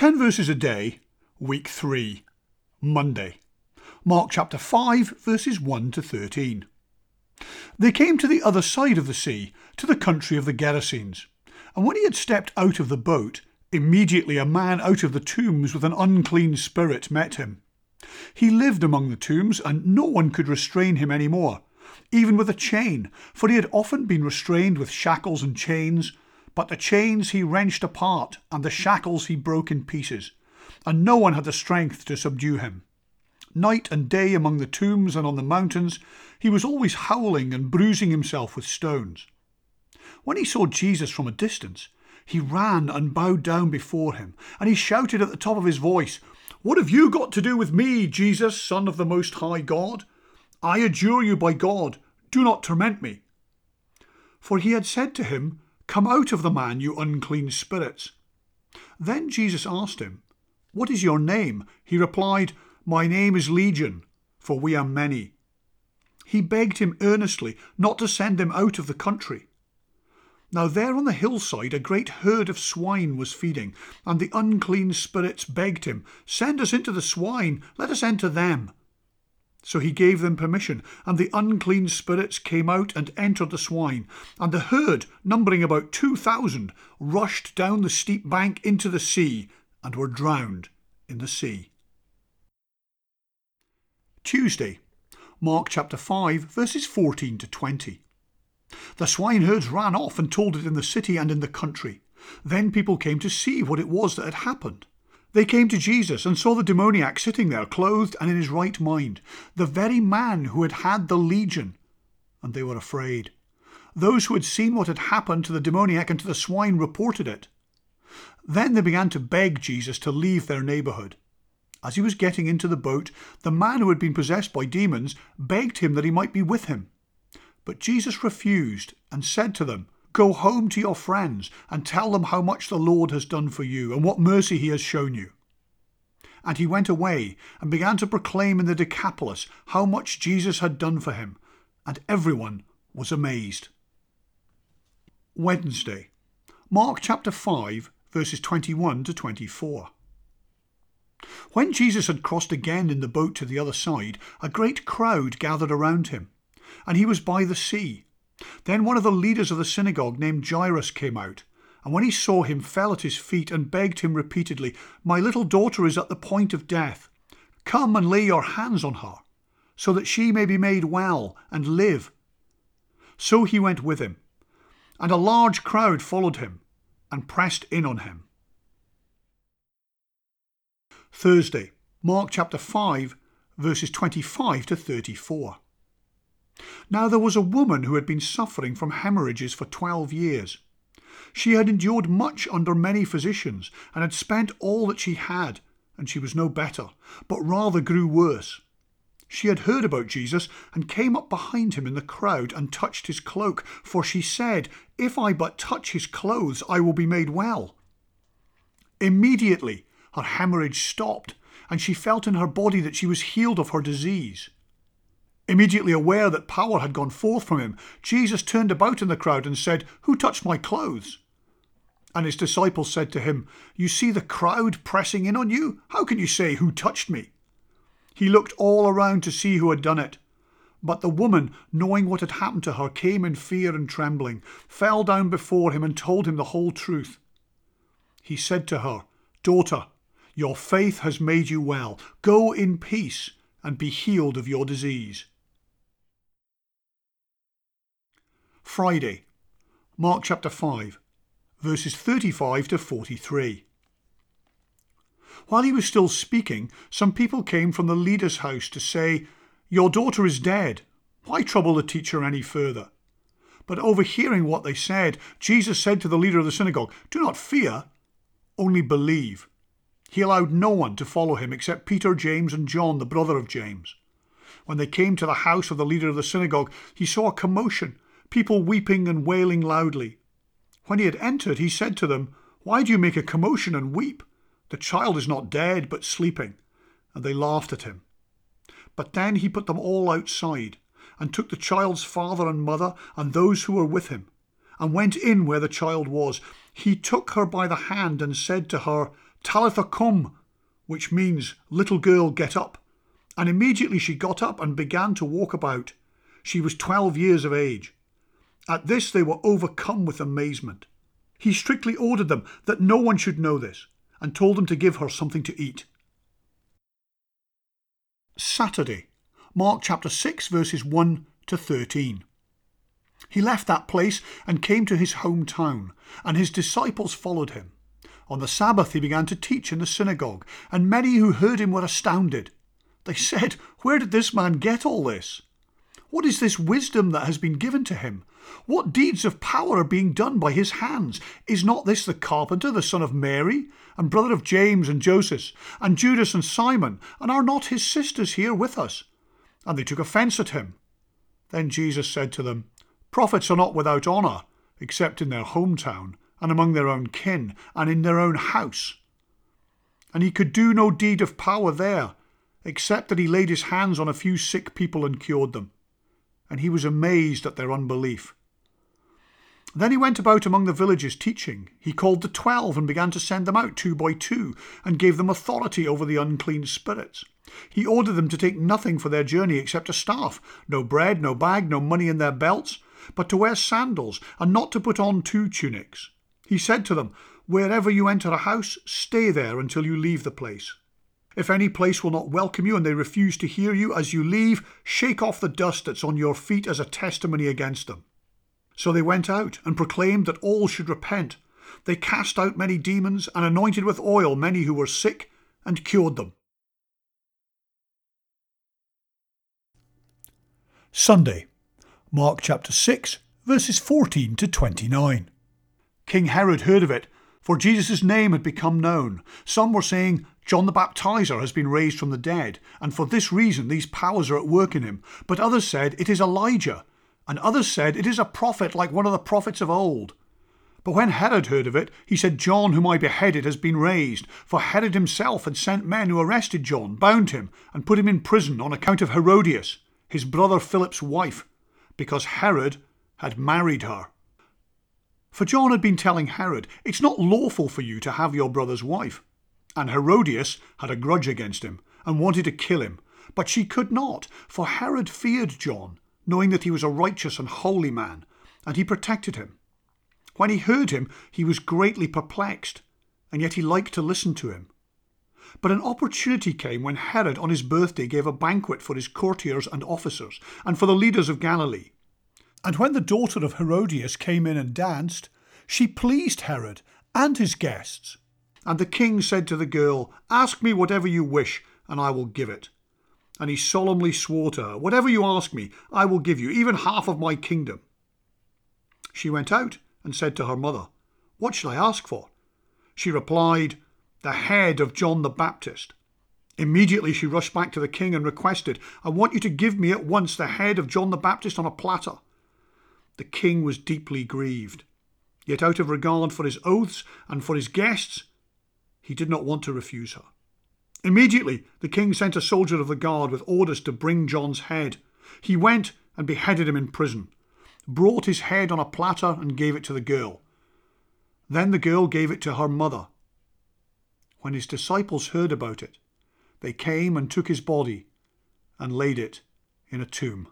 10 verses a day, week 3, Monday. Mark chapter 5, verses 1 to 13. They came to the other side of the sea, to the country of the Gerasenes. And when he had stepped out of the boat, immediately a man out of the tombs with an unclean spirit met him. He lived among the tombs, and no one could restrain him any more, even with a chain, for he had often been restrained with shackles and chains. But the chains he wrenched apart, and the shackles he broke in pieces, and no one had the strength to subdue him. Night and day among the tombs and on the mountains, he was always howling and bruising himself with stones. When he saw Jesus from a distance, he ran and bowed down before him, and he shouted at the top of his voice, What have you got to do with me, Jesus, Son of the Most High God? I adjure you by God, do not torment me. For he had said to him, Come out of the man, you unclean spirits. Then Jesus asked him, What is your name? He replied, My name is Legion, for we are many. He begged him earnestly not to send them out of the country. Now there on the hillside a great herd of swine was feeding, and the unclean spirits begged him, Send us into the swine, let us enter them. So he gave them permission, and the unclean spirits came out and entered the swine, and the herd, numbering about two thousand, rushed down the steep bank into the sea, and were drowned in the sea. Tuesday, Mark chapter 5, verses 14 to 20. The swineherds ran off and told it in the city and in the country. Then people came to see what it was that had happened. They came to Jesus and saw the demoniac sitting there, clothed and in his right mind, the very man who had had the legion, and they were afraid. Those who had seen what had happened to the demoniac and to the swine reported it. Then they began to beg Jesus to leave their neighbourhood. As he was getting into the boat, the man who had been possessed by demons begged him that he might be with him. But Jesus refused and said to them, Go home to your friends and tell them how much the Lord has done for you and what mercy he has shown you. And he went away and began to proclaim in the Decapolis how much Jesus had done for him, and everyone was amazed. Wednesday, Mark chapter 5, verses 21 to 24. When Jesus had crossed again in the boat to the other side, a great crowd gathered around him and he was by the sea. Then one of the leaders of the synagogue named Jairus came out, and when he saw him fell at his feet and begged him repeatedly, My little daughter is at the point of death. Come and lay your hands on her, so that she may be made well and live. So he went with him, and a large crowd followed him and pressed in on him. Thursday, Mark chapter 5, verses 25 to 34. Now there was a woman who had been suffering from hemorrhages for twelve years. She had endured much under many physicians, and had spent all that she had, and she was no better, but rather grew worse. She had heard about Jesus, and came up behind him in the crowd, and touched his cloak, for she said, If I but touch his clothes, I will be made well. Immediately her hemorrhage stopped, and she felt in her body that she was healed of her disease. Immediately aware that power had gone forth from him, Jesus turned about in the crowd and said, Who touched my clothes? And his disciples said to him, You see the crowd pressing in on you? How can you say, Who touched me? He looked all around to see who had done it. But the woman, knowing what had happened to her, came in fear and trembling, fell down before him, and told him the whole truth. He said to her, Daughter, your faith has made you well. Go in peace and be healed of your disease. Friday, Mark chapter 5, verses 35 to 43. While he was still speaking, some people came from the leader's house to say, Your daughter is dead. Why trouble the teacher any further? But overhearing what they said, Jesus said to the leader of the synagogue, Do not fear, only believe. He allowed no one to follow him except Peter, James, and John, the brother of James. When they came to the house of the leader of the synagogue, he saw a commotion people weeping and wailing loudly. When he had entered, he said to them, Why do you make a commotion and weep? The child is not dead, but sleeping. And they laughed at him. But then he put them all outside, and took the child's father and mother and those who were with him, and went in where the child was. He took her by the hand and said to her, Talitha cum, which means, Little girl, get up. And immediately she got up and began to walk about. She was twelve years of age. At this they were overcome with amazement. He strictly ordered them that no one should know this, and told them to give her something to eat. Saturday, Mark chapter 6, verses 1 to 13. He left that place and came to his hometown, and his disciples followed him. On the Sabbath he began to teach in the synagogue, and many who heard him were astounded. They said, Where did this man get all this? What is this wisdom that has been given to him? What deeds of power are being done by his hands? Is not this the carpenter, the son of Mary, and brother of James and Joseph, and Judas and Simon? And are not his sisters here with us? And they took offence at him. Then Jesus said to them, Prophets are not without honour, except in their hometown, and among their own kin, and in their own house. And he could do no deed of power there, except that he laid his hands on a few sick people and cured them. And he was amazed at their unbelief. Then he went about among the villages teaching. He called the twelve and began to send them out two by two, and gave them authority over the unclean spirits. He ordered them to take nothing for their journey except a staff, no bread, no bag, no money in their belts, but to wear sandals, and not to put on two tunics. He said to them, Wherever you enter a house, stay there until you leave the place. If any place will not welcome you and they refuse to hear you as you leave, shake off the dust that's on your feet as a testimony against them. So they went out and proclaimed that all should repent. They cast out many demons and anointed with oil many who were sick and cured them. Sunday, Mark chapter 6, verses 14 to 29. King Herod heard of it, for Jesus' name had become known. Some were saying, John the Baptizer has been raised from the dead, and for this reason these powers are at work in him. But others said, It is Elijah and others said, It is a prophet like one of the prophets of old. But when Herod heard of it, he said, John, whom I beheaded, has been raised. For Herod himself had sent men who arrested John, bound him, and put him in prison on account of Herodias, his brother Philip's wife, because Herod had married her. For John had been telling Herod, It's not lawful for you to have your brother's wife. And Herodias had a grudge against him, and wanted to kill him. But she could not, for Herod feared John knowing that he was a righteous and holy man, and he protected him. When he heard him, he was greatly perplexed, and yet he liked to listen to him. But an opportunity came when Herod on his birthday gave a banquet for his courtiers and officers, and for the leaders of Galilee. And when the daughter of Herodias came in and danced, she pleased Herod and his guests. And the king said to the girl, Ask me whatever you wish, and I will give it and he solemnly swore to her, Whatever you ask me, I will give you, even half of my kingdom. She went out and said to her mother, What shall I ask for? She replied, The head of John the Baptist. Immediately she rushed back to the king and requested, I want you to give me at once the head of John the Baptist on a platter. The king was deeply grieved. Yet, out of regard for his oaths and for his guests, he did not want to refuse her. Immediately, the king sent a soldier of the guard with orders to bring John's head. He went and beheaded him in prison, brought his head on a platter, and gave it to the girl. Then the girl gave it to her mother. When his disciples heard about it, they came and took his body and laid it in a tomb.